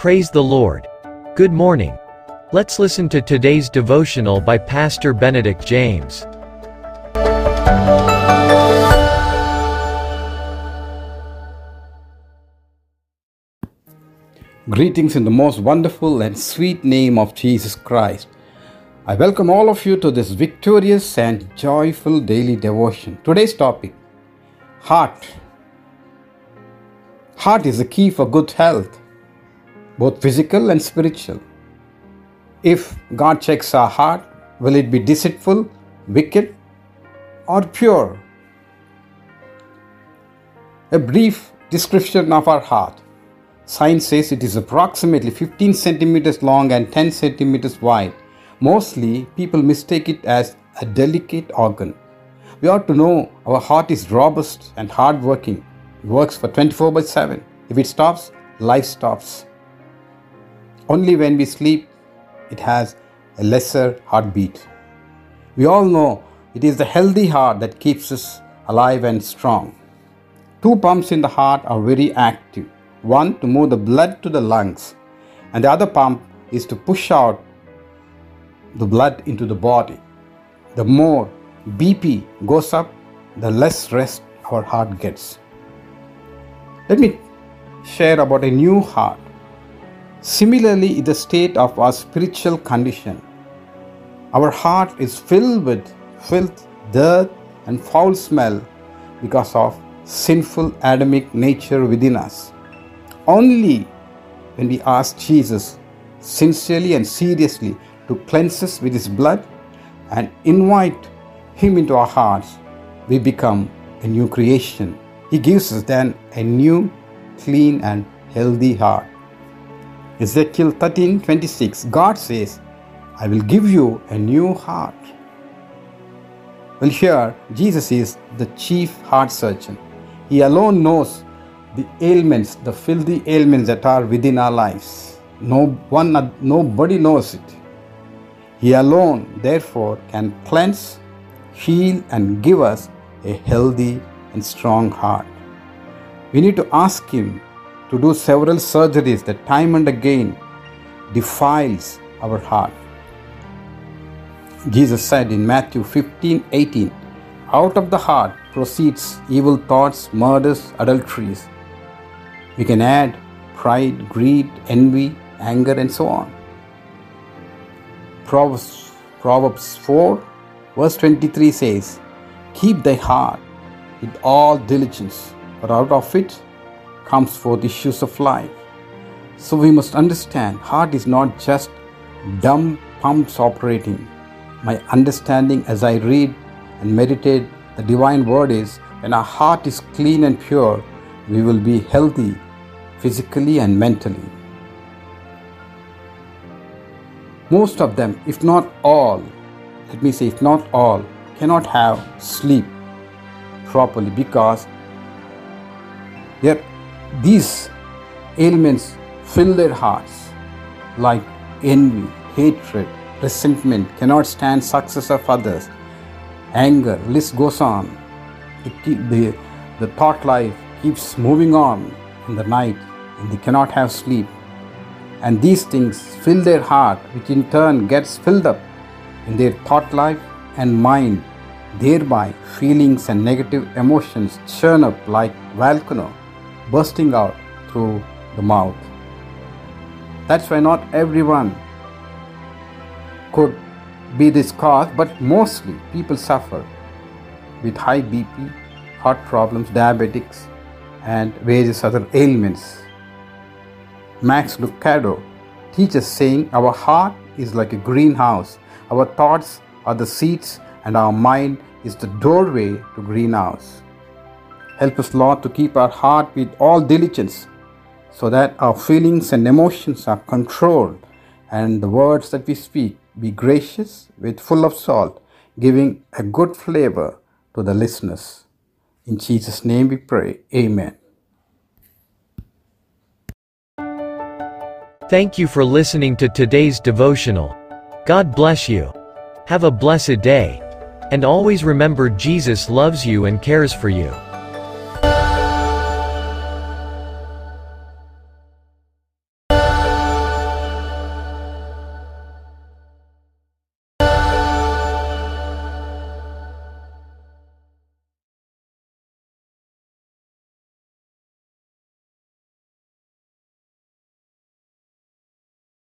Praise the Lord. Good morning. Let's listen to today's devotional by Pastor Benedict James. Greetings in the most wonderful and sweet name of Jesus Christ. I welcome all of you to this victorious and joyful daily devotion. Today's topic Heart. Heart is the key for good health, both physical and spiritual. If God checks our heart, will it be deceitful, wicked, or pure? A brief description of our heart. Science says it is approximately 15 centimeters long and 10 centimeters wide. Mostly, people mistake it as a delicate organ. We ought to know our heart is robust and hardworking. It works for 24 by 7. If it stops, life stops. Only when we sleep, it has a lesser heartbeat. We all know it is the healthy heart that keeps us alive and strong. Two pumps in the heart are very active one to move the blood to the lungs, and the other pump is to push out the blood into the body. The more BP goes up, the less rest our heart gets. Let me share about a new heart. Similarly, in the state of our spiritual condition, our heart is filled with filth, dirt, and foul smell because of sinful Adamic nature within us. Only when we ask Jesus sincerely and seriously to cleanse us with His blood and invite Him into our hearts, we become a new creation. He gives us then a new, clean, and healthy heart. Ezekiel 13 26, God says, I will give you a new heart. Well, here, Jesus is the chief heart surgeon. He alone knows the ailments, the filthy ailments that are within our lives. No one, nobody knows it. He alone, therefore, can cleanse, heal, and give us a healthy and strong heart. We need to ask Him to do several surgeries that time and again defiles our heart. Jesus said in Matthew 15 18, Out of the heart proceeds evil thoughts, murders, adulteries, we can add pride, greed, envy, anger, and so on. Proverbs, Proverbs 4, verse 23 says, Keep thy heart with all diligence, for out of it comes forth issues of life. So we must understand heart is not just dumb pumps operating. My understanding as I read and meditate the divine word is when our heart is clean and pure, we will be healthy physically and mentally. Most of them, if not all, let me say, if not all, cannot have sleep properly because these ailments fill their hearts like envy, hatred, resentment, cannot stand success of others, anger, list goes on. It, the, the thought life keeps moving on in the night and they cannot have sleep. And these things fill their heart, which in turn gets filled up in their thought life and mind. Thereby, feelings and negative emotions churn up like volcano bursting out through the mouth. That's why not everyone could be this cause, but mostly people suffer with high BP, heart problems, diabetics, and various other ailments Max Lucado teaches saying, Our heart is like a greenhouse, our thoughts are the seeds, and our mind is the doorway to greenhouse. Help us, Lord, to keep our heart with all diligence so that our feelings and emotions are controlled and the words that we speak be gracious with full of salt, giving a good flavor to the listeners. In Jesus' name we pray. Amen. Thank you for listening to today's devotional. God bless you. Have a blessed day. And always remember Jesus loves you and cares for you.